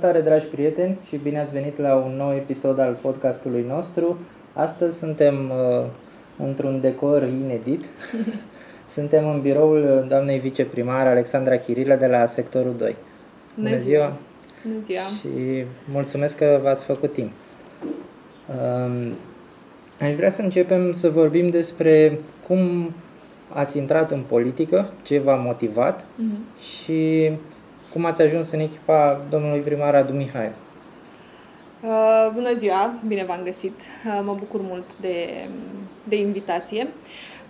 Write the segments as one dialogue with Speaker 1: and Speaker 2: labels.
Speaker 1: Salutare dragi prieteni și bine ați venit la un nou episod al podcastului nostru. Astăzi suntem uh, într-un decor inedit. suntem în biroul doamnei viceprimar Alexandra Chirilă de la sectorul 2.
Speaker 2: Bună, Bună ziua!
Speaker 3: Bună ziua!
Speaker 1: Și mulțumesc că v-ați făcut timp. Um, aș vrea să începem să vorbim despre cum ați intrat în politică, ce v-a motivat uh-huh. și cum ați ajuns în echipa domnului primar Adu Mihai?
Speaker 3: Uh, bună ziua, bine v-am găsit. Uh, mă bucur mult de, de invitație.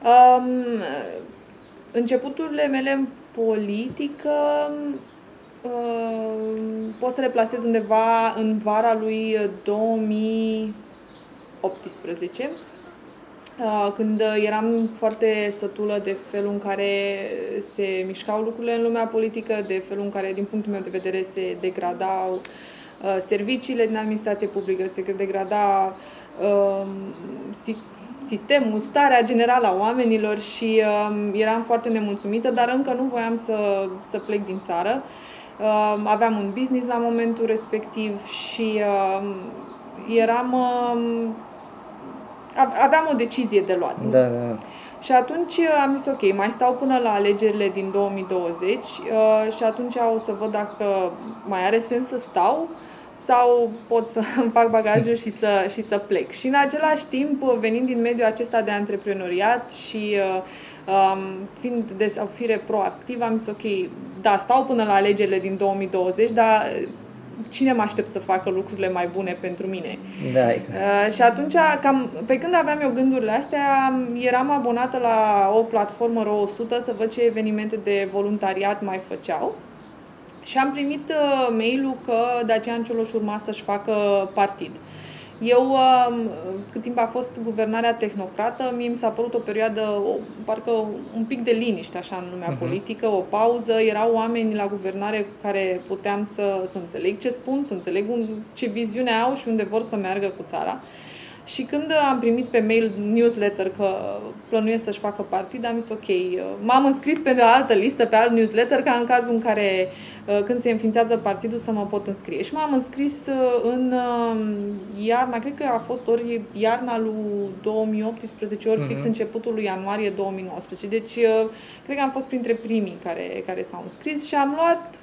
Speaker 3: Uh, începuturile mele în politică uh, pot să le plasez undeva în vara lui 2018 Uh, când eram foarte sătulă de felul în care se mișcau lucrurile în lumea politică, de felul în care, din punctul meu de vedere, se degradau uh, serviciile din administrație publică, se degrada um, sistemul, starea generală a oamenilor și um, eram foarte nemulțumită, dar încă nu voiam să, să plec din țară. Um, aveam un business la momentul respectiv și eram aveam o decizie de luat.
Speaker 1: Da, da.
Speaker 3: Și atunci am zis, ok, mai stau până la alegerile din 2020 uh, și atunci o să văd dacă mai are sens să stau sau pot să îmi fac bagajul și să, și să plec. Și în același timp, venind din mediul acesta de antreprenoriat și uh, um, fiind de sau fire proactiv, am zis, ok, da, stau până la alegerile din 2020, dar cine mă aștept să facă lucrurile mai bune pentru mine.
Speaker 1: Da, exact.
Speaker 3: Uh, și atunci, cam, pe când aveam eu gândurile astea, eram abonată la o platformă RO100 să văd ce evenimente de voluntariat mai făceau. Și am primit uh, mail-ul că Dacian Cioloș urma să-și facă partid. Uh, eu, um, cât timp a fost guvernarea tehnocrată, mie mi s-a părut o perioadă, o, parcă un pic de liniște așa în lumea uh-huh. politică, o pauză, erau oameni la guvernare cu care puteam să, să înțeleg ce spun, să înțeleg un, ce viziune au și unde vor să meargă cu țara. Și când am primit pe mail newsletter că plănuiesc să-și facă partid, am zis ok, m-am înscris pe o altă listă, pe alt newsletter, ca în cazul în care uh, când se înființează partidul să mă pot înscrie. Și m-am înscris uh, în um, iarna, cred că a fost ori iarna lui 2018, ori fix uh-huh. începutul lui ianuarie 2019. Deci uh, cred că am fost printre primii care, care s-au înscris și am luat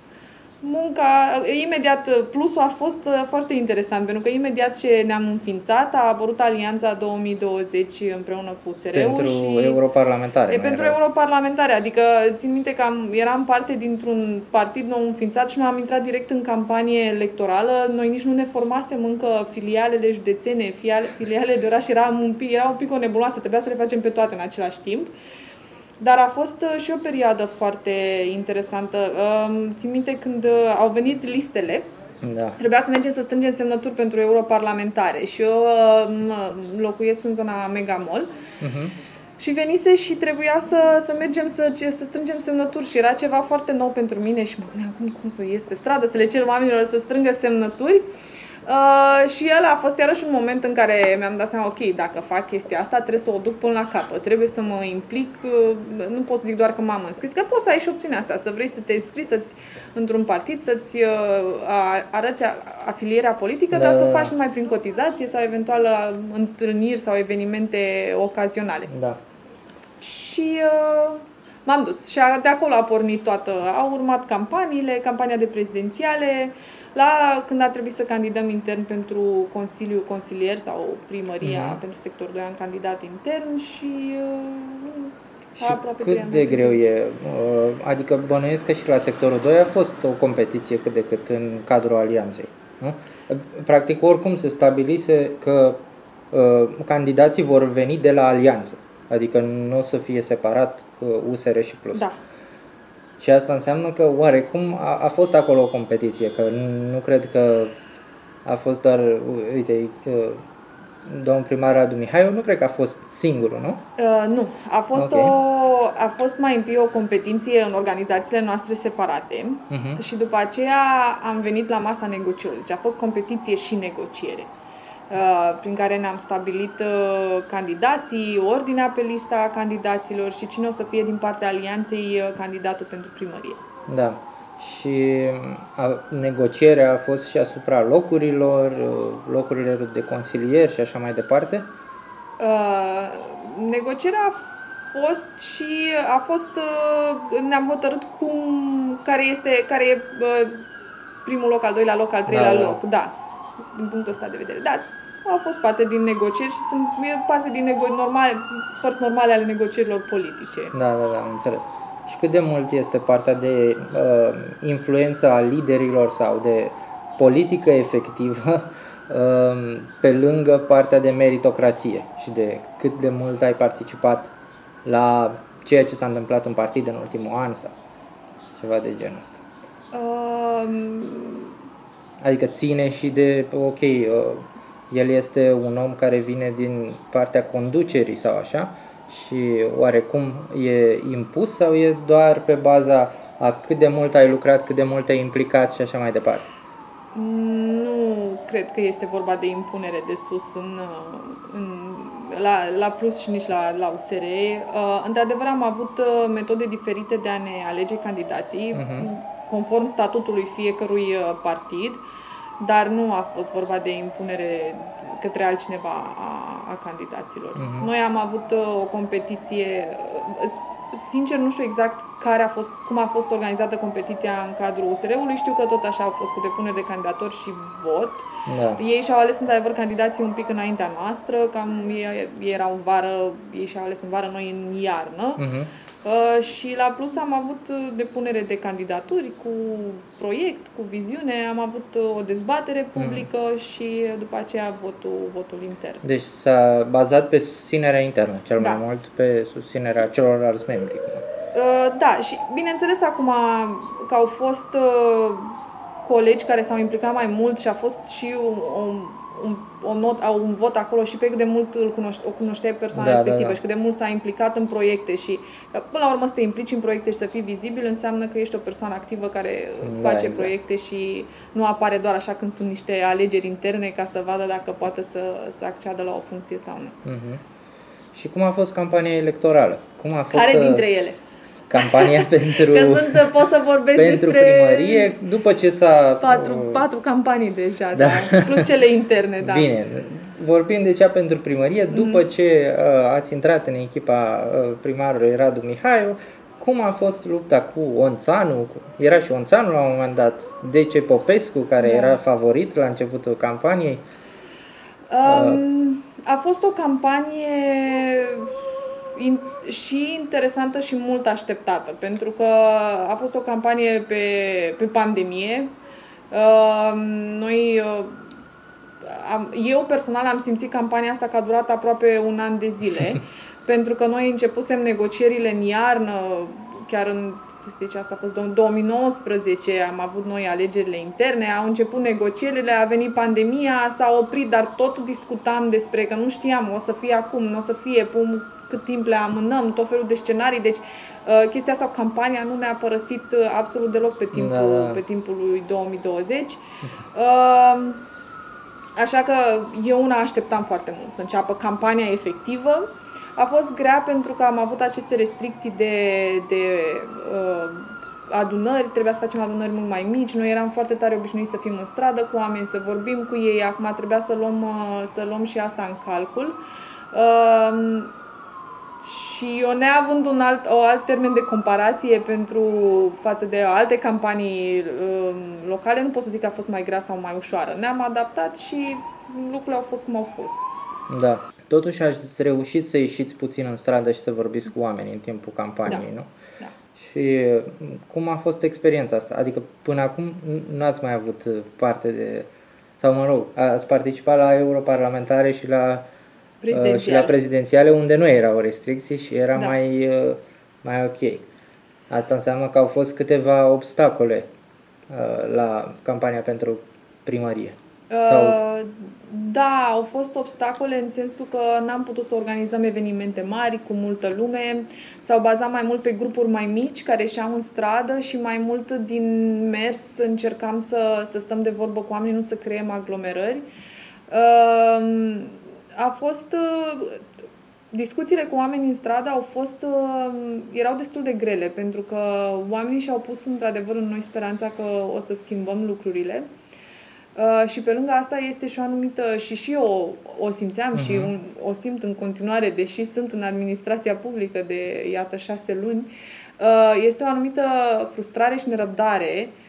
Speaker 3: munca, imediat, plusul a fost uh, foarte interesant, pentru că imediat ce ne-am înființat, a apărut Alianța 2020 împreună cu SRU
Speaker 1: pentru
Speaker 3: și...
Speaker 1: europarlamentare.
Speaker 3: E pentru era. europarlamentare, adică țin minte că am, eram parte dintr-un partid nou înființat și noi am intrat direct în campanie electorală. Noi nici nu ne formasem încă filialele județene, filiale de oraș, era un pic, era un pic o nebuloasă, trebuia să le facem pe toate în același timp. Dar a fost uh, și o perioadă foarte interesantă. Țin minte când uh, au venit listele,
Speaker 1: da.
Speaker 3: Trebuia să mergem să strângem semnături pentru europarlamentare și eu uh, locuiesc în zona Megamol. Uh-huh. Și venise și trebuia să, să mergem să, să strângem semnături și era ceva foarte nou pentru mine și mă gândeam cum, cum să ies pe stradă, să le cer oamenilor să strângă semnături. Uh, Uh, și el a fost iarăși un moment în care mi-am dat seama, ok, dacă fac chestia asta, trebuie să o duc până la capăt, trebuie să mă implic, uh, nu pot să zic doar că m-am înscris, că poți să ai și opțiunea asta, să vrei să te înscrii să-ți, într-un partid, să-ți uh, arăți afilierea politică, da. dar să o da, da, faci da. numai prin cotizație sau eventual uh, întâlniri sau evenimente ocazionale.
Speaker 1: Da.
Speaker 3: Și uh, m-am dus și de acolo a pornit toată, au urmat campaniile, campania de prezidențiale, uh, la când a trebuit să candidăm intern pentru Consiliu Consilier sau primăria mm-hmm. pentru sectorul 2 am candidat intern și uh,
Speaker 1: și aproape cât de greu e? Uh, adică bănuiesc că și la sectorul 2 a fost o competiție cât de cât în cadrul alianței. Nu? Practic oricum se stabilise că uh, candidații vor veni de la alianță. Adică nu o să fie separat uh, USR și Plus.
Speaker 3: Da.
Speaker 1: Și asta înseamnă că oarecum a, a fost acolo o competiție, că nu, nu cred că a fost doar, uite, domnul primar Radu Mihai, nu cred că a fost singurul, nu?
Speaker 3: Uh, nu, a fost, okay. o, a fost mai întâi o competiție în organizațiile noastre separate uh-huh. și după aceea am venit la masa negocierilor. Deci a fost competiție și negociere. Uh, prin care ne-am stabilit uh, candidații, ordinea pe lista candidaților și cine o să fie din partea alianței uh, candidatul pentru primărie.
Speaker 1: Da. și a, negocierea a fost și asupra locurilor, locurilor de consilier și așa mai departe?
Speaker 3: Uh, negocierea a fost și a fost, uh, ne-am hotărât cum, care este, care e uh, primul loc, al doilea loc, al treilea da, da. loc, da, din punctul ăsta de vedere. Da, au fost parte din negocieri și sunt parte din nego- normale, părți normale ale negocierilor politice.
Speaker 1: Da, da, da, am înțeles. Și cât de mult este partea de uh, influență a liderilor sau de politică efectivă uh, pe lângă partea de meritocrație și de cât de mult ai participat la ceea ce s-a întâmplat în partid în ultimul an sau ceva de genul ăsta. Um... Adică ține și de, ok, uh, el este un om care vine din partea conducerii sau așa și oarecum e impus sau e doar pe baza a cât de mult ai lucrat, cât de mult ai implicat și așa mai departe?
Speaker 3: Nu cred că este vorba de impunere de sus în, în, la, la Plus și nici la, la USR. Uh, într-adevăr, am avut uh, metode diferite de a ne alege candidații, uh-huh. conform statutului fiecărui uh, partid dar nu a fost vorba de impunere către altcineva a, a candidaților. Uh-huh. Noi am avut uh, o competiție, uh, sincer nu știu exact care a fost, cum a fost organizată competiția în cadrul USR-ului, știu că tot așa a fost cu depunere de candidatori și vot. Da. Ei și-au ales într-adevăr candidații un pic înaintea noastră, cam ei, ei erau în vară, ei și-au ales în vară, noi în iarnă. Uh-huh. Uh, și la plus am avut uh, depunere de candidaturi cu proiect, cu viziune, am avut uh, o dezbatere mm. publică mm. și după aceea votul, votul intern.
Speaker 1: Deci s-a bazat pe susținerea internă, cel da. mai mult pe susținerea celorlalți membri.
Speaker 3: Uh, da, și bineînțeles acum că au fost uh, colegi care s-au implicat mai mult și a fost și un, un, o not, un vot acolo și pe cât de mult îl cunoște, o cunoște persoana da, respectivă da, da. și cât de mult s-a implicat în proiecte și până la urmă să te implici în proiecte și să fii vizibil înseamnă că ești o persoană activă care da, face exact. proiecte și nu apare doar așa când sunt niște alegeri interne ca să vadă dacă poate să, să acceadă la o funcție sau nu. Uh-huh.
Speaker 1: Și cum a fost campania electorală? Cum a fost
Speaker 3: Care să... dintre ele?
Speaker 1: Campania pentru,
Speaker 3: Că sunt, pot să vorbesc
Speaker 1: pentru
Speaker 3: despre
Speaker 1: primărie, după ce s-a...
Speaker 3: Patru, uh, patru campanii deja, da. da. plus cele interne, da.
Speaker 1: Bine, vorbim de cea pentru primărie, după mm-hmm. ce uh, ați intrat în echipa uh, primarului Radu Mihaiu, cum a fost lupta cu Onțanu? Era și Onțanu la un moment dat, Dece Popescu, care da. era favorit la începutul campaniei.
Speaker 3: Um, uh, a fost o campanie in, și interesantă și mult așteptată, pentru că a fost o campanie pe, pe pandemie. Uh, noi, uh, am, eu personal am simțit campania asta că a durat aproape un an de zile, pentru că noi începusem negocierile în iarnă, chiar în deci asta a fost 2019, am avut noi alegerile interne, au început negocierile, a venit pandemia, s-a oprit, dar tot discutam despre că nu știam, o să fie acum, nu o să fie, pum, cât timp le amânăm, tot felul de scenarii, deci uh, chestia asta, campania nu ne-a părăsit uh, absolut deloc pe timpul, da, da. pe timpul lui 2020. Uh, așa că eu una așteptam foarte mult să înceapă campania efectivă. A fost grea pentru că am avut aceste restricții de, de uh, adunări, trebuia să facem adunări mult mai mici, noi eram foarte tare obișnuiți să fim în stradă cu oameni, să vorbim cu ei, acum trebuia să luăm, să luăm și asta în calcul. Uh, și eu neavând un alt, o alt termen de comparație pentru față de alte campanii um, locale, nu pot să zic că a fost mai grea sau mai ușoară. Ne-am adaptat și lucrurile au fost cum au fost.
Speaker 1: Da. Totuși ați reușit să ieșiți puțin în stradă și să vorbiți cu oamenii în timpul campaniei, da. nu? Da. Și cum a fost experiența asta? Adică până acum nu ați mai avut parte de... Sau mă rog, ați participat la europarlamentare și la Uh, și la prezidențiale unde nu erau restricții și era da. mai, uh, mai ok. Asta înseamnă că au fost câteva obstacole uh, la campania pentru primărie.
Speaker 3: Sau... Da, au fost obstacole în sensul că n-am putut să organizăm evenimente mari cu multă lume, s-au bazat mai mult pe grupuri mai mici care și-au în stradă și mai mult din mers încercam să, să stăm de vorbă cu oamenii, nu să creăm aglomerări. Uh, a fost uh, discuțiile cu oamenii în stradă au fost, uh, erau destul de grele, pentru că oamenii și-au pus într-adevăr în noi speranța că o să schimbăm lucrurile. Uh, și pe lângă asta este și o anumită, și și eu o simțeam uh-huh. și mhm. un, o simt în continuare, deși sunt în administrația publică de, iată, șase luni, uh, este o anumită frustrare și nerăbdare uh,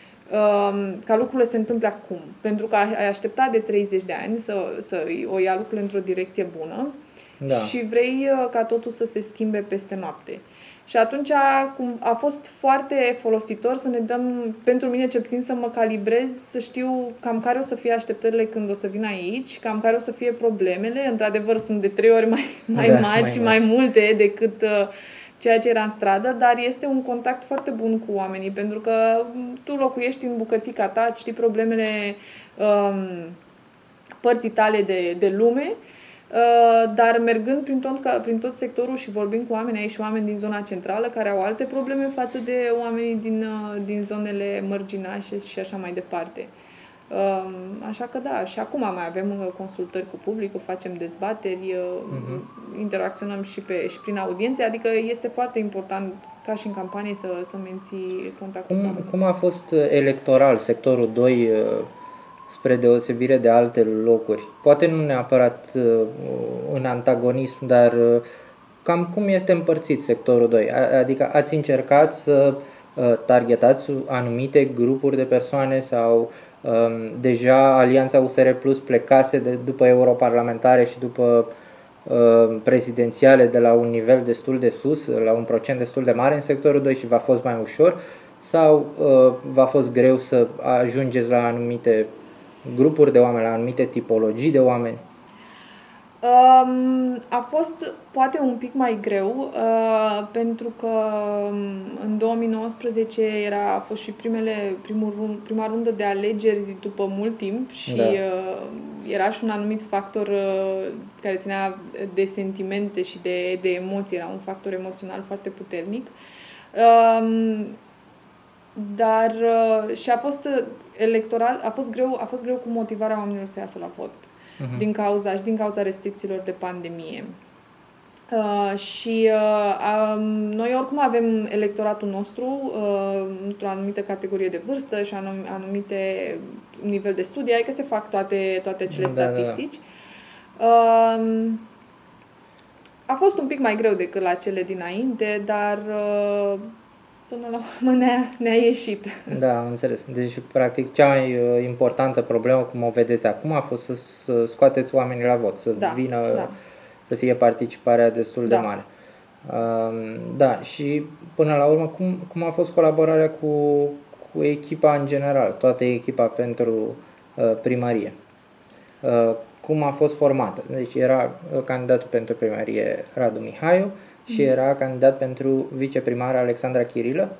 Speaker 3: ca lucrurile se întâmple acum. Pentru că ai așteptat de 30 de ani să, să o ia lucrurile într-o direcție bună da. și vrei uh, ca totul să se schimbe peste noapte. Și atunci a, a fost foarte folositor să ne dăm, pentru mine ce puțin să mă calibrez, să știu cam care o să fie așteptările când o să vin aici, cam care o să fie problemele. Într-adevăr, sunt de trei ori mai, mai da, mari mai și mai multe decât uh, ceea ce era în stradă, dar este un contact foarte bun cu oamenii, pentru că tu locuiești în bucățica ta, știi problemele um, părții tale de, de lume Uh, dar mergând prin tot, prin tot sectorul și vorbind cu oameni aici și oameni din zona centrală care au alte probleme față de oamenii din, uh, din zonele mărginașe și așa mai departe. Um, așa că da, și acum mai avem uh, consultări cu publicul, facem dezbateri, uh-huh. interacționăm și, pe, și prin audiențe, adică este foarte important ca și în campanie să, să menții contactul
Speaker 1: cum, cu Cum a fost electoral sectorul 2 spre deosebire de alte locuri. Poate nu neapărat uh, în antagonism, dar uh, cam cum este împărțit sectorul 2? Adică ați încercat să uh, targetați anumite grupuri de persoane sau um, deja Alianța USR Plus plecase de, după europarlamentare și după prezidențiale de la un nivel destul de sus, la un procent destul de mare în sectorul 2 și v-a fost mai ușor sau v-a fost greu să ajungeți la anumite grupuri de oameni, la anumite tipologii de oameni?
Speaker 3: Um, a fost poate un pic mai greu uh, pentru că um, în 2019 era, a fost și primele, primul, prima rundă de alegeri după mult timp și da. uh, era și un anumit factor uh, care ținea de sentimente și de, de emoții, era un factor emoțional foarte puternic. Uh, dar uh, și a fost uh, electoral, a fost greu, a fost greu cu motivarea oamenilor să iasă la vot. Uh-huh. Din cauza și din cauza restricțiilor de pandemie. Uh, și uh, um, noi oricum avem electoratul nostru uh, într-o anumită categorie de vârstă și anum, anumite nivel de studii, adică se fac toate, toate cele da, statistici. Da, da. Uh, a fost un pic mai greu decât la cele dinainte, dar uh, până la urmă ne-a, ne-a ieșit.
Speaker 1: Da, am înțeles. Deci, practic, cea mai uh, importantă problemă, cum o vedeți acum, a fost să, să scoateți oamenii la vot, să da, vină, da. să fie participarea destul da. de mare. Uh, da, și până la urmă, cum, cum a fost colaborarea cu, cu echipa în general, toată echipa pentru uh, primărie? Uh, cum a fost formată? Deci era uh, candidatul pentru primărie Radu Mihaiu, și era candidat pentru viceprimar Alexandra Chirilă?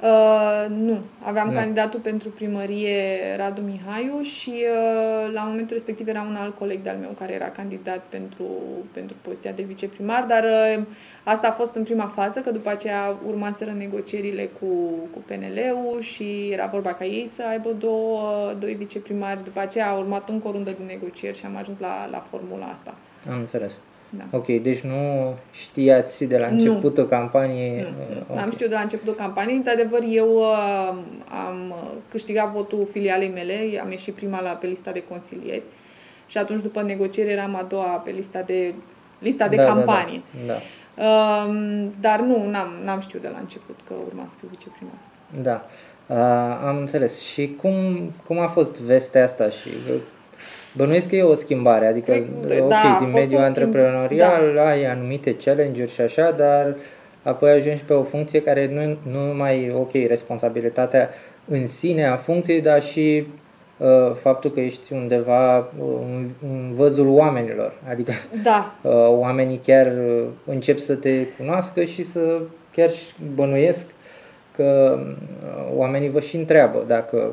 Speaker 3: Uh, nu, aveam nu. candidatul pentru primărie Radu Mihaiu și uh, la momentul respectiv era un alt coleg de-al meu care era candidat pentru, pentru poziția de viceprimar, dar uh, asta a fost în prima fază, că după aceea urmaseră negocierile cu, cu PNL-ul și era vorba ca ei să aibă două, doi viceprimari. După aceea a urmat încă o rundă de negocieri și am ajuns la, la formula asta.
Speaker 1: Am înțeles. Da. Ok, deci nu știați de la începutul nu. campaniei? Nu,
Speaker 3: nu. Okay. Am știut de la începutul campaniei. Într-adevăr, eu uh, am câștigat votul filialei mele, am ieșit prima la, pe lista de consilieri și atunci după negocieri eram a doua pe lista de, lista de da, campanie. Da, da. Da. Uh, dar nu, n-am, n-am știut de la început că urma să fiu viceprimar.
Speaker 1: Da. Uh, am înțeles. Și cum, cum a fost vestea asta și Bănuiesc că e o schimbare, adică, Cred, ok, da, din mediul antreprenorial da. ai anumite challenge-uri și așa, dar apoi ajungi pe o funcție care nu, nu numai, ok, responsabilitatea în sine a funcției, dar și uh, faptul că ești undeva uh, în, în văzul oamenilor. Adică da. uh, oamenii chiar uh, încep să te cunoască și să chiar bănuiesc că uh, oamenii vă și întreabă dacă Uh,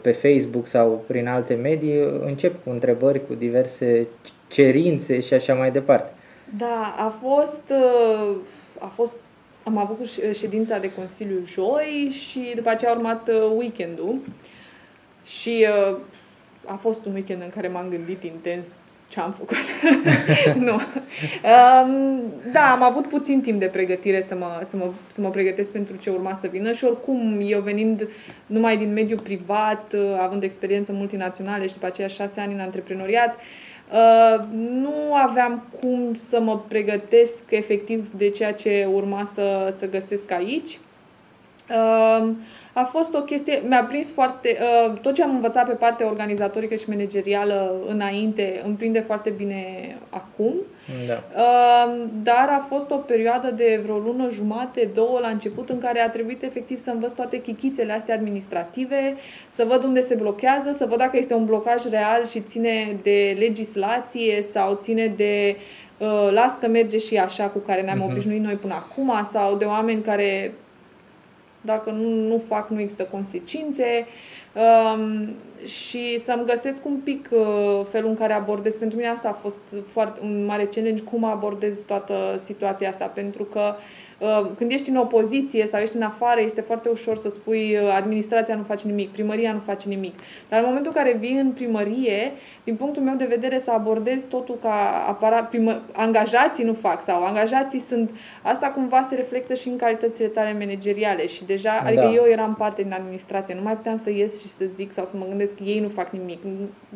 Speaker 1: pe Facebook sau prin alte medii, încep cu întrebări, cu diverse cerințe și așa mai departe.
Speaker 3: Da, a fost, uh, a fost am avut ședința de Consiliu joi și după aceea a urmat uh, weekendul și a fost un weekend în care m-am gândit intens ce am făcut. nu. Um, da, am avut puțin timp de pregătire să mă, să, mă, să mă pregătesc pentru ce urma să vină și oricum eu venind numai din mediul privat, uh, având experiență multinaționale și după aceea șase ani în antreprenoriat, Uh, nu aveam cum să mă pregătesc efectiv de ceea ce urma să, să găsesc aici. Uh, a fost o chestie, mi-a prins foarte, uh, tot ce am învățat pe partea organizatorică și managerială înainte îmi prinde foarte bine acum,
Speaker 1: Da.
Speaker 3: uh, dar a fost o perioadă de vreo lună jumate, două la început în care a trebuit efectiv să învăț toate chichițele astea administrative, să văd unde se blochează, să văd dacă este un blocaj real și ține de legislație sau ține de uh, las că merge și așa cu care ne-am
Speaker 1: Mhm.
Speaker 3: obișnuit noi până acum sau de oameni care dacă nu, nu fac, nu există consecințe um, și să-mi găsesc un pic uh, felul în care abordez. Pentru mine asta a fost foarte un mare challenge, cum abordez toată situația asta, pentru că uh, când ești în opoziție sau ești în afară, este foarte ușor să spui uh, administrația nu face nimic, primăria nu face nimic. Dar în momentul în care vii în primărie, din punctul meu de vedere, să abordezi totul ca aparat, primă, angajații nu fac sau angajații sunt, asta cumva se reflectă și în calitățile tale manageriale și deja,
Speaker 1: Da.
Speaker 3: adică eu eram parte din administrație, nu mai puteam să ies și să zic sau să mă gândesc ei nu fac nimic.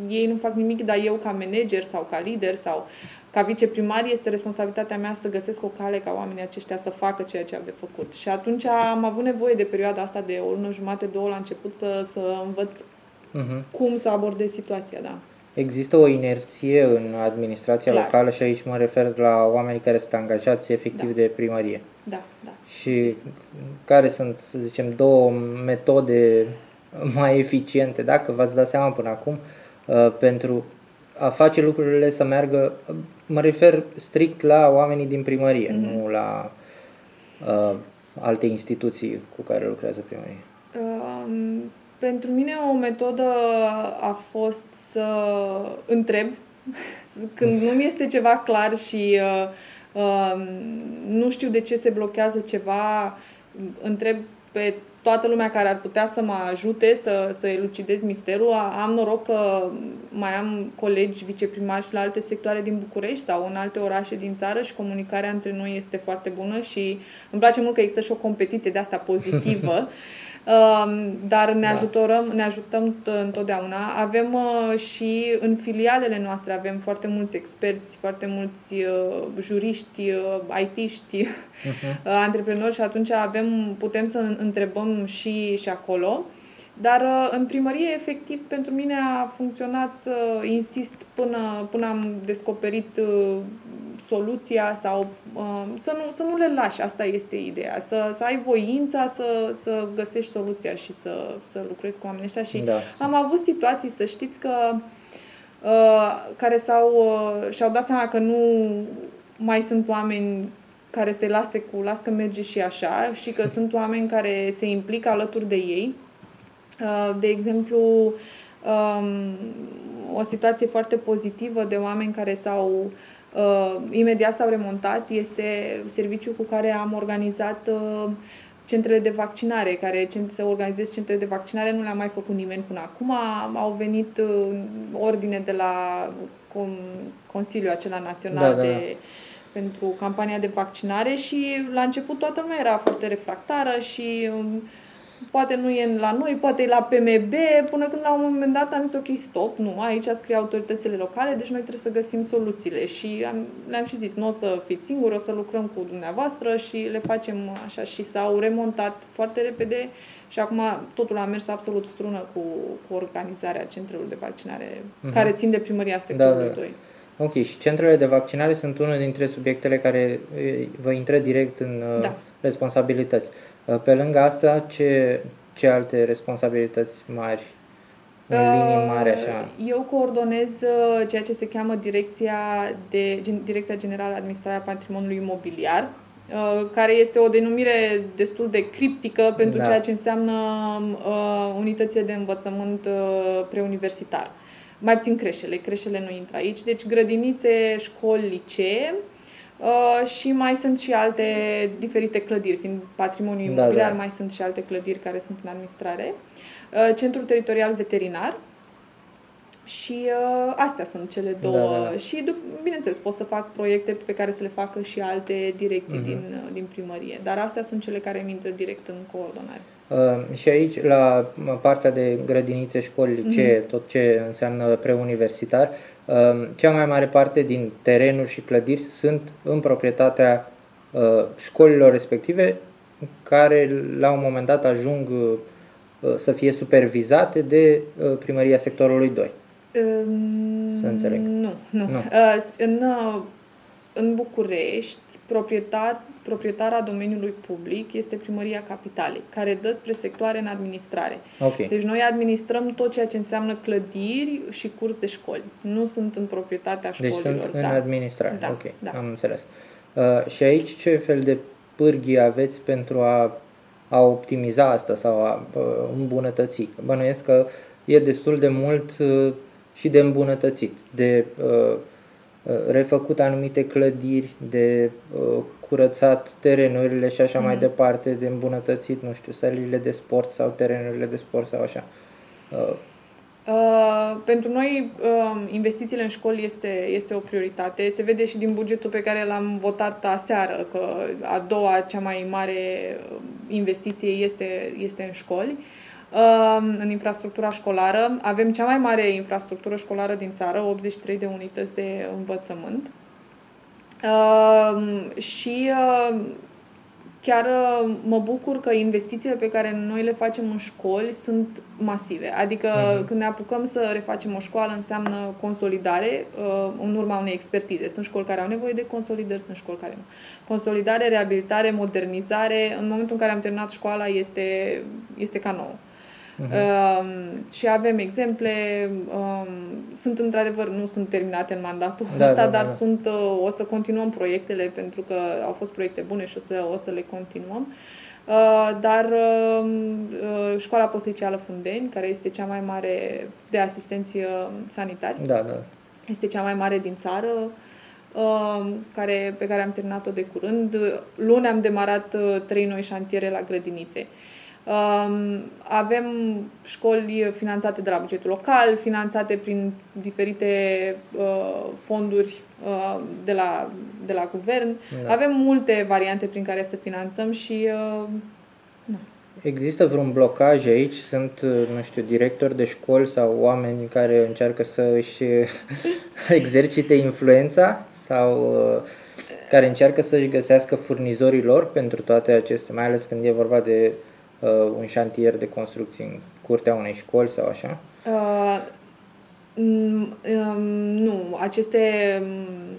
Speaker 3: Ei nu fac nimic, dar eu ca manager sau ca lider sau ca viceprimar este responsabilitatea mea să găsesc o cale ca oamenii aceștia să facă ceea ce au de făcut. Și atunci am avut nevoie de perioada asta de o lună jumate, două la început să, să învăț
Speaker 1: Mhm.
Speaker 3: cum să abordez situația, da.
Speaker 1: Există o inerție în administrația
Speaker 3: Clar.
Speaker 1: locală și aici mă refer la oamenii care sunt angajați efectiv
Speaker 3: Da.
Speaker 1: de primărie.
Speaker 3: Da, da.
Speaker 1: Și
Speaker 3: Există.
Speaker 1: care sunt, să zicem, două metode mai eficiente, dacă v-ați dat seama până acum, uh, pentru a face lucrurile să meargă, mă refer strict la oamenii din primărie,
Speaker 3: Mhm.
Speaker 1: nu la uh, alte instituții cu care lucrează primărie.
Speaker 3: Um, pentru mine o metodă a fost să întreb când nu mi este ceva clar și uh, um, nu știu de ce se blochează ceva, întreb pe toată lumea care ar putea să mă ajute să, să elucidez misterul. A- Am noroc că mai am colegi viceprimari și la alte sectoare din București sau în alte orașe din țară și comunicarea între noi este foarte bună și îmi place mult că există și o competiție de asta pozitivă. Um, dar ne
Speaker 1: Da.
Speaker 3: ajutorăm, ne ajutăm t- întotdeauna. Avem uh, și în filialele noastre avem foarte mulți experți, foarte mulți uh, juriști, uh, IT-ști,
Speaker 1: Mhm.
Speaker 3: uh, antreprenori și atunci avem, putem să întrebăm și, și acolo. Dar uh, în primărie, efectiv, pentru mine a funcționat să insist până, până am descoperit uh, soluția sau uh, să, nu, să nu le lași. Asta este ideea. Să, să ai voința să, să găsești soluția și să, să lucrezi cu oamenii ăștia. Și
Speaker 1: Da.
Speaker 3: am avut situații, să știți că uh, care s-au, uh, și-au dat seama că nu mai sunt oameni care se lase cu las că merge și așa și că sunt oameni care se implică alături de ei. Uh, De exemplu, um, o situație foarte pozitivă de oameni care s-au uh, imediat s-au remontat este serviciul cu care am organizat uh, centrele de vaccinare, care cent- să organizez centre de vaccinare nu le-a mai făcut nimeni până acum. Au venit uh, ordine de la com- Consiliul acela Național
Speaker 1: Da, da,
Speaker 3: de
Speaker 1: da.
Speaker 3: pentru campania de vaccinare și la început toată lumea era foarte refractară și um, poate nu e la noi, poate e la PMB, până când la un moment dat am zis ok, stop, nu, aici scrie autoritățile locale, deci noi trebuie să găsim soluțiile și am, le-am și zis, nu o să fiți singuri, o să lucrăm cu dumneavoastră și le facem așa și s-au remontat foarte repede și acum totul a mers absolut strună cu, cu organizarea centrelor de vaccinare
Speaker 1: Mhm.
Speaker 3: care țin de primăria sectorului
Speaker 1: Da, da.
Speaker 3: 2.
Speaker 1: Ok, și centrele de vaccinare sunt unul dintre subiectele care e, vă intră direct în uh,
Speaker 3: Da.
Speaker 1: responsabilități. Uh, Pe lângă asta, ce, ce alte responsabilități mari, în linii mari așa?
Speaker 3: Uh, Eu coordonez uh, ceea ce se cheamă Direcția, de, Gen- Direcția Generală Administrarea Patrimoniului Imobiliar, uh, care este o denumire destul de criptică pentru
Speaker 1: Da.
Speaker 3: ceea ce înseamnă uh, unitățile de învățământ uh, preuniversitar. Mai puțin creșele, creșele nu intră aici, deci grădinițe, școli, licee, Uh, și mai sunt și alte diferite clădiri, fiind patrimoniu
Speaker 1: Da,
Speaker 3: imobiliar,
Speaker 1: da.
Speaker 3: mai sunt și alte clădiri care sunt în administrare. Uh, Centrul Teritorial Veterinar, Și uh, astea sunt cele două.
Speaker 1: Da, da.
Speaker 3: Și, dup- bineînțeles, pot să fac proiecte pe care să le facă și alte direcții
Speaker 1: Mhm.
Speaker 3: din, uh, din primărie. Dar astea sunt cele care mi intră direct în coordonare.
Speaker 1: Uh, și aici, la partea de grădinițe, școli, licee,
Speaker 3: Mhm.
Speaker 1: tot ce înseamnă preuniversitar, uh, cea mai mare parte din terenuri și clădiri sunt în proprietatea uh, școlilor respective, care la un moment dat ajung uh, să fie supervizate de uh, primăria sectorului 2.
Speaker 3: În-
Speaker 1: Să înțeleg.
Speaker 3: Nu, nu.
Speaker 1: Nu.
Speaker 3: Uh, s- În, uh, în București, proprietar, proprietara domeniului public este Primăria Capitalei, care dă spre sectoare în administrare.
Speaker 1: Ok.
Speaker 3: Deci noi administrăm tot ceea ce înseamnă clădiri și curs de școli. Nu sunt în proprietatea
Speaker 1: Deci
Speaker 3: școlilor.
Speaker 1: sunt în
Speaker 3: da.
Speaker 1: administrare.
Speaker 3: Da,
Speaker 1: ok,
Speaker 3: da.
Speaker 1: am înțeles. Uh, și aici ce fel de pârghii aveți pentru a, a optimiza asta sau a uh, îmbunătăți? Bănuiesc că e destul de mult uh, și de îmbunătățit, de uh, uh, refăcut anumite clădiri, de uh, curățat terenurile și așa mai
Speaker 3: Mhm.
Speaker 1: departe, de îmbunătățit, nu știu, sălile de sport sau terenurile de sport sau așa. Uh,
Speaker 3: Uh, pentru noi, uh, investițiile în școli este, este o prioritate. Se vede și din bugetul pe care l-am votat aseară, că a doua cea mai mare uh, investiție este, este în școli, uh, în infrastructura școlară. Avem cea mai mare infrastructură școlară din țară, 83 de unități de învățământ. Uh, și uh, chiar uh, mă bucur că investițiile pe care noi le facem în școli sunt masive. Adică
Speaker 1: Mhm.
Speaker 3: când ne apucăm să refacem o școală înseamnă consolidare uh, în urma unei expertize. Sunt școli care au nevoie de consolidări, sunt școli care nu. Consolidare, reabilitare, modernizare. În momentul în care am terminat școala este, este ca nouă.
Speaker 1: Mhm.
Speaker 3: Um, și avem exemple, um, sunt într-adevăr, nu sunt terminate în mandatul
Speaker 1: Da,
Speaker 3: ăsta,
Speaker 1: da, da,
Speaker 3: dar
Speaker 1: da.
Speaker 3: sunt, uh, o să continuăm proiectele pentru că au fost proiecte bune și o să, o să le continuăm. Uh, dar um, uh, școala postliceală Fundeni, care este cea mai mare de asistenți uh, sanitari,
Speaker 1: Da, da.
Speaker 3: este cea mai mare din țară, uh, care, pe care am terminat-o de curând. Luni am demarat uh, trei noi șantiere la grădinițe. Um, Avem școli finanțate de la bugetul local, finanțate prin diferite uh, fonduri uh, de la, de la guvern.
Speaker 1: Da.
Speaker 3: Avem multe variante prin care să finanțăm și uh,
Speaker 1: Există vreun blocaj aici? Sunt, nu știu, directori de școli sau oameni care încearcă să își exercite influența sau uh, care încearcă să-și găsească furnizorii lor pentru toate acestea, mai ales când e vorba de uh, un șantier de construcții în curtea unei școli sau așa?
Speaker 3: Uh, mm, um, nu, aceste um,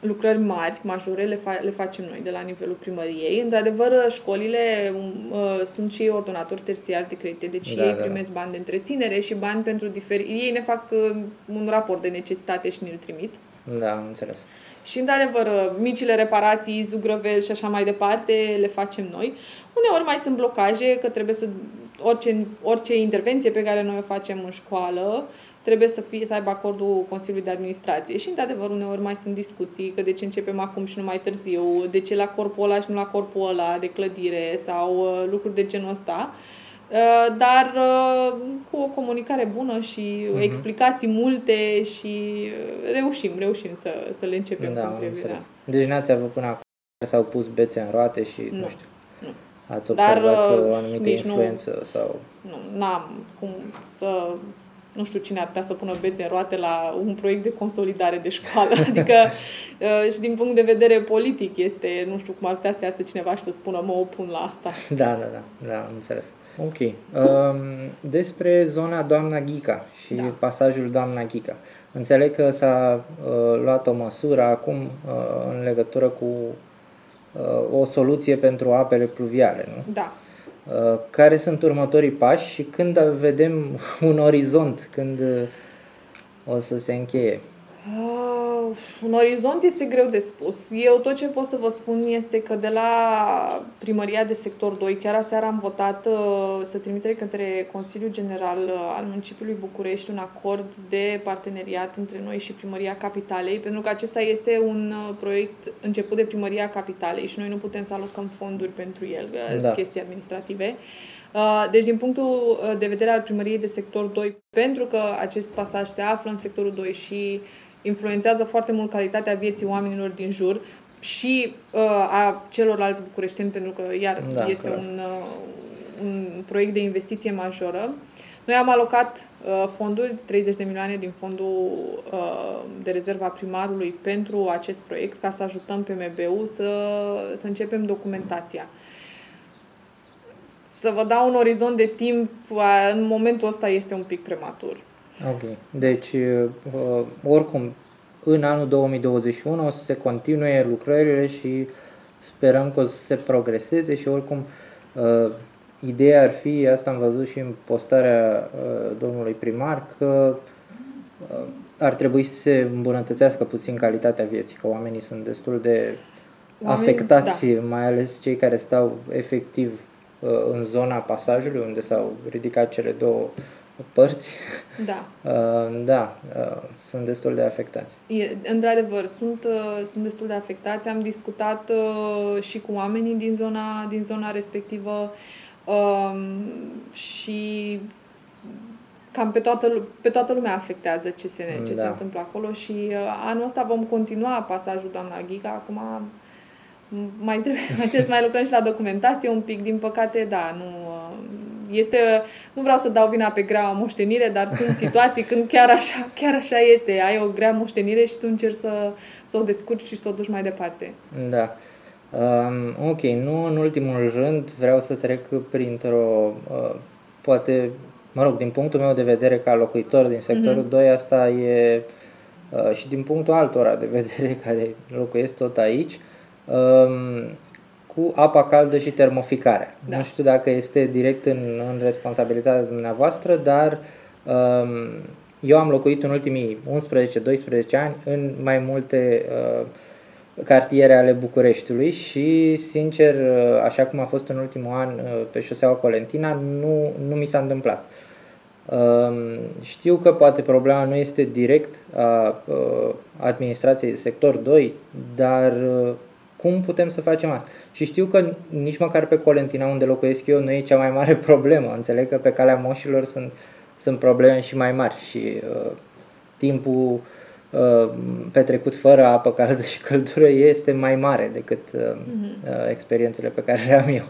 Speaker 3: lucrări mari, majore, le, fa- le facem noi de la nivelul primăriei. Într-adevăr, școlile um, uh, sunt și ordonatori terțiari de credite, deci
Speaker 1: Da,
Speaker 3: ei
Speaker 1: da, da.
Speaker 3: primesc bani de întreținere și bani pentru diferi... Ei ne fac uh, un raport de necesitate și ne-l trimit.
Speaker 1: Da, am înțeles.
Speaker 3: Și, într-adevăr, micile reparații, zugrăveli și așa mai departe, le facem noi. Uneori mai sunt blocaje, că trebuie să... Orice, orice intervenție pe care noi o facem în școală trebuie să, fie, să aibă acordul Consiliului de Administrație. Și, într-adevăr, uneori mai sunt discuții, că de ce începem acum și nu mai târziu, de ce la corpul ăla și nu la corpul ăla de clădire sau uh, lucruri de genul ăsta. Uh, Dar uh, cu o comunicare bună și
Speaker 1: Mhm.
Speaker 3: explicații multe și uh, reușim, reușim să, să le începem
Speaker 1: Da,
Speaker 3: cum
Speaker 1: am
Speaker 3: trebuie.
Speaker 1: înțeles.
Speaker 3: Da.
Speaker 1: Deci n-ați avut până acum care s-au pus bețe în roate și, nu,
Speaker 3: Nu,
Speaker 1: știu,
Speaker 3: nu.
Speaker 1: ați
Speaker 3: Dar,
Speaker 1: observat
Speaker 3: uh,
Speaker 1: o anumită
Speaker 3: nici nu-
Speaker 1: influență sau...
Speaker 3: Nu, n-am cum să... Nu știu cine ar putea să pună bețe în roate la un proiect de consolidare de școală. Adică uh, și din punct de vedere politic este, nu știu cum ar putea să iasă cineva și să spună mă opun la asta.
Speaker 1: Da, da, da, da, am înțeles. Ok. Um, despre zona Doamna Ghica și
Speaker 3: Da.
Speaker 1: pasajul Doamna Ghica. Înțeleg că s-a uh, luat o măsură acum uh, în legătură cu uh, o soluție pentru apele pluviale, nu?
Speaker 3: Da.
Speaker 1: Uh, care sunt următorii pași și când vedem un orizont, când uh, o să se încheie?
Speaker 3: Uh, un orizont este greu de spus. Eu tot ce pot să vă spun este că de la primăria de sector 2, chiar aseară am votat uh, să trimitere către Consiliul General uh, al Municipiului București un acord de parteneriat între noi și primăria Capitalei, pentru că acesta este un uh, proiect început de primăria Capitalei și noi nu putem să alocăm fonduri pentru el, uh,
Speaker 1: Da.
Speaker 3: sunt chestii administrative. Uh, deci, din punctul uh, de vedere al primăriei de sector 2, pentru că acest pasaj se află în sectorul 2 și influențează foarte mult calitatea vieții oamenilor din jur și uh, a celorlalți bucureștini, pentru că iar da, este un, uh, un proiect de investiție majoră. Noi am alocat uh, fonduri, 30 de milioane din fondul uh, de rezerva primarului pentru acest proiect, ca să ajutăm pe MBU să, să începem documentația. Să vă dau un orizont de timp, în momentul ăsta este un pic prematur.
Speaker 1: Ok. Deci, uh, oricum, în anul 2021 o să se continue lucrările și sperăm că o să se progreseze și oricum uh, ideea ar fi, asta am văzut și în postarea uh, domnului primar, că uh, ar trebui să se îmbunătățească puțin calitatea vieții, că oamenii sunt destul de Oameni, afectați, da. mai ales cei care stau efectiv uh, în zona pasajului unde s-au ridicat cele două părți.
Speaker 3: Da.
Speaker 1: Uh, da, uh, sunt destul de afectați.
Speaker 3: E, într-adevăr, sunt, uh, sunt destul de afectați. Am discutat uh, și cu oamenii din zona, din zona respectivă uh, și cam pe toată, pe toată lumea afectează ce se, ce da. se întâmplă acolo și uh, anul ăsta vom continua pasajul doamna Ghica. Acum mai trebuie, mai trebuie să mai lucrăm și la documentație un pic, din păcate, da, nu uh, este, nu vreau să dau vina pe grea moștenire, dar sunt situații când chiar așa, chiar așa este, ai o grea moștenire și tu încerci să, să o descurci și să o duci mai departe.
Speaker 1: Da. Um, ok, nu în ultimul rând vreau să trec printr-o, uh, poate, mă rog, din punctul meu de vedere ca locuitor din sectorul mm-hmm. 2, asta e uh, și din punctul altora de vedere care locuiesc tot aici, um, cu apa caldă și termoficarea. Da. Nu știu dacă este direct în, în responsabilitatea dumneavoastră, dar um, eu am locuit în ultimii 11-12 ani în mai multe uh, cartiere ale Bucureștiului și, sincer, uh, așa cum a fost în ultimul an uh, pe șoseaua Colentina, nu, nu mi s-a întâmplat. Um, știu că poate problema nu este direct a uh, administrației sector 2, dar cum putem să facem asta? Și știu că nici măcar pe Colentina, unde locuiesc eu, nu e cea mai mare problemă. Înțeleg că pe calea moșilor sunt, sunt probleme și mai mari și uh, timpul uh, petrecut fără apă caldă și căldură este mai mare decât uh, uh-huh. uh, experiențele pe care le am eu.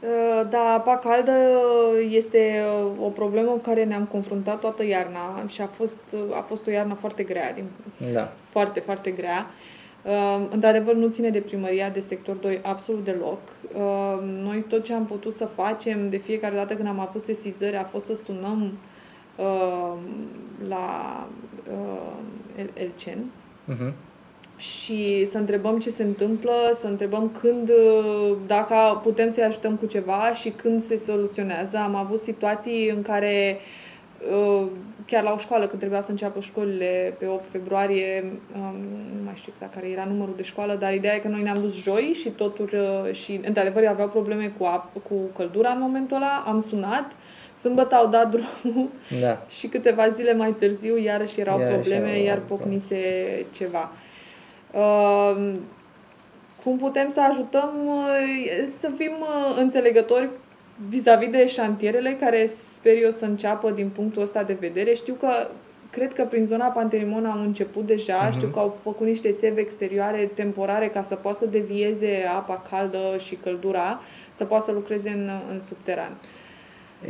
Speaker 3: Uh, da, apa caldă este uh, o problemă cu care ne-am confruntat toată iarna și a fost, a fost o iarnă foarte grea, din,
Speaker 1: da.
Speaker 3: foarte, foarte grea. Uh, Uh, într-adevăr, nu ține de primăria de sector 2 absolut deloc. Uh, noi tot ce am putut să facem de fiecare dată când am avut sesizări a fost să sunăm uh, la Elcen uh-huh. și să întrebăm ce se întâmplă, să întrebăm când, dacă putem să-i ajutăm cu ceva și când se soluționează. Am avut situații în care uh, Uh, chiar la o școală, când trebuia să înceapă școlile pe 8 februarie, um, nu mai știu exact care era numărul de școală, dar ideea e că noi ne-am dus joi și totul uh, și într-adevăr aveau probleme cu, ap- cu căldura în momentul ăla, am sunat, sâmbătă au dat drumul
Speaker 1: da.
Speaker 3: și câteva zile mai târziu iarăși erau iar probleme, iar pocnise ceva. Uh, cum putem să ajutăm? Să fim înțelegători vis-a-vis de șantierele care sper eu să înceapă din punctul ăsta de vedere. Știu că cred că prin zona Pantelimon au început deja, uh-huh. știu că au făcut niște țevi exterioare temporare ca să poată să devieze apa caldă și căldura, să poată să lucreze în, în subteran.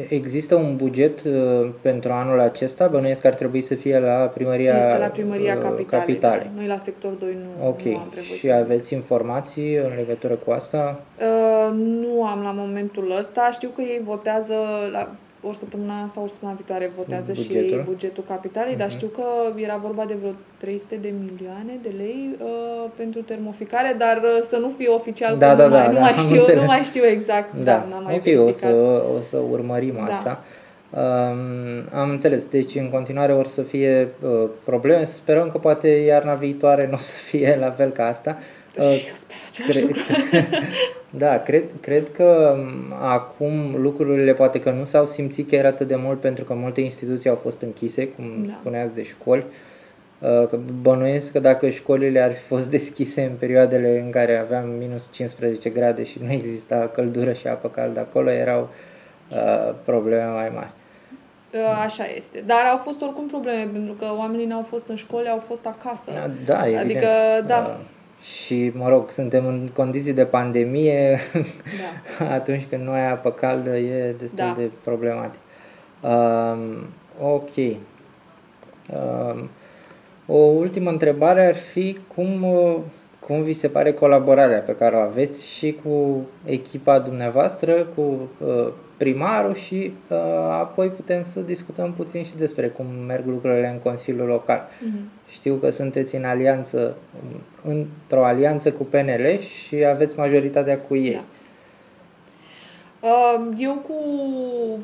Speaker 1: Există un buget uh, pentru anul acesta? Bănuiesc că ar trebui să fie la primăria
Speaker 3: Este la primăria uh, capitale. capitale. Noi la sector 2 nu,
Speaker 1: okay. nu
Speaker 3: am prevăzut.
Speaker 1: Și aveți informații în legătură cu asta?
Speaker 3: Uh, nu am la momentul ăsta. Știu că ei votează la ori săptămâna asta, ori săptămâna viitoare votează bugetul. și bugetul capitalei, uh-huh. dar mhm. știu că era vorba de vreo 300 de milioane de lei uh, pentru termoficare, dar uh, să nu fie oficial,
Speaker 1: da, da,
Speaker 3: nu, mai,
Speaker 1: da,
Speaker 3: nu,
Speaker 1: da,
Speaker 3: mai știu, nu mai știu exact, da. dar n-am mai
Speaker 1: Ok, o să, o să urmărim da. asta. Um, am înțeles, deci în continuare or să fie uh, probleme, sperăm că poate iarna viitoare nu o să fie la fel ca asta.
Speaker 3: Uh, și eu sper același cred, lucru.
Speaker 1: Da, cred, cred că acum lucrurile poate că nu s-au simțit chiar atât de mult pentru că multe instituții au fost închise, cum da. spuneați, de școli. Uh, că bănuiesc că dacă școlile ar fi fost deschise în perioadele în care aveam minus 15 grade și nu exista căldură și apă caldă acolo, erau uh, probleme mai mari.
Speaker 3: Uh, așa este. Dar au fost oricum probleme, pentru că oamenii n-au fost în școli, au fost acasă.
Speaker 1: Da, evident.
Speaker 3: Adică, da. Uh,
Speaker 1: și, mă rog, suntem în condiții de pandemie, da. atunci când nu ai apă caldă e destul da. de problematic. Uh, ok. Uh, o ultimă întrebare ar fi cum, uh, cum vi se pare colaborarea pe care o aveți și cu echipa dumneavoastră, cu uh, primarul și uh, apoi putem să discutăm puțin și despre cum merg lucrurile în Consiliul Local. Uh-huh. Știu că sunteți în alianță, într-o alianță cu PNL și aveți majoritatea cu ei. Da.
Speaker 3: Uh, eu cu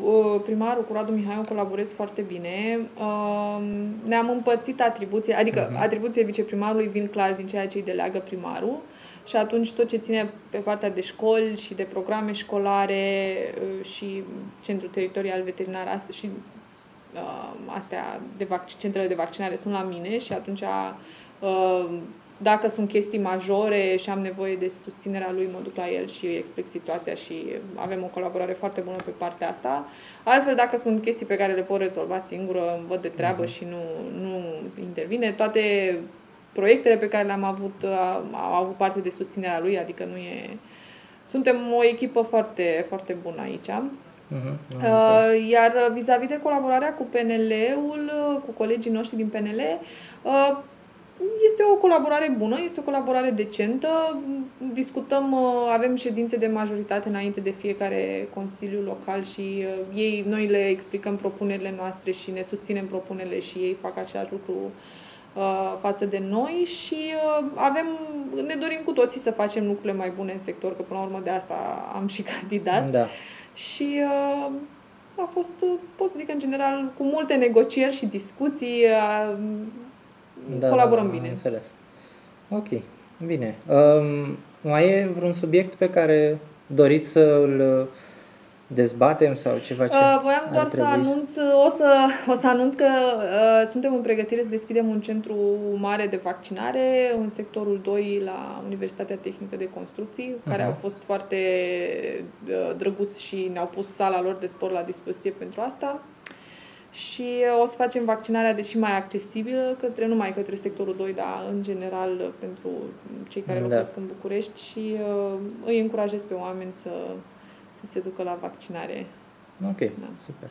Speaker 3: uh, primarul, cu Radu Mihai, colaborez foarte bine. Uh, ne-am împărțit atribuții, adică uh-huh. atribuțiile viceprimarului vin clar din ceea ce îi deleagă primarul și atunci tot ce ține pe partea de școli și de programe școlare și centrul teritorial veterinar și astea de vac- centrele de vaccinare sunt la mine și atunci dacă sunt chestii majore și am nevoie de susținerea lui, mă duc la el și îi explic situația și avem o colaborare foarte bună pe partea asta. Altfel, dacă sunt chestii pe care le pot rezolva singură, îmi văd de treabă uh-huh. și nu, nu intervine. Toate proiectele pe care le-am avut au avut parte de susținerea lui, adică nu e... Suntem o echipă foarte, foarte bună aici. Uh-huh, uh, iar vis-a-vis de colaborarea cu PNL-ul, cu colegii noștri din PNL, uh, este o colaborare bună, este o colaborare decentă. Discutăm, uh, avem ședințe de majoritate înainte de fiecare consiliu local și uh, ei, noi le explicăm propunerile noastre și ne susținem propunerile și ei fac același lucru uh, față de noi și avem, ne dorim cu toții să facem lucrurile mai bune în sector, că până la urmă de asta am și candidat.
Speaker 1: Da.
Speaker 3: Și a fost, pot să zic în general, cu multe negocieri și discuții da, colaborăm da, bine.
Speaker 1: înțeles. Ok, bine. Um, mai e vreun subiect pe care doriți să îl dezbatem sau ceva ce
Speaker 3: uh, Voiam doar să anunț, o să, o să anunț că uh, suntem în pregătire să deschidem un centru mare de vaccinare în sectorul 2 la Universitatea Tehnică de Construcții, uh-huh. care au fost foarte uh, drăguți și ne-au pus sala lor de sport la dispoziție pentru asta și o să facem vaccinarea deși mai accesibilă către, numai către sectorul 2, dar în general pentru cei care da. locuiesc în București și uh, îi încurajez pe oameni să, să se ducă la vaccinare.
Speaker 1: Ok, da. super.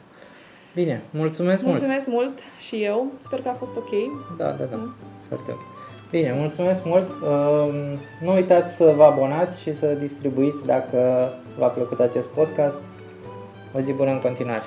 Speaker 1: Bine, mulțumesc,
Speaker 3: mulțumesc
Speaker 1: mult.
Speaker 3: mult și eu. Sper că a fost ok.
Speaker 1: Da, da, da. da. Foarte ok. Bine, mulțumesc mult. Uh, nu uitați să vă abonați și să distribuiți dacă v-a plăcut acest podcast. O zi bună în continuare.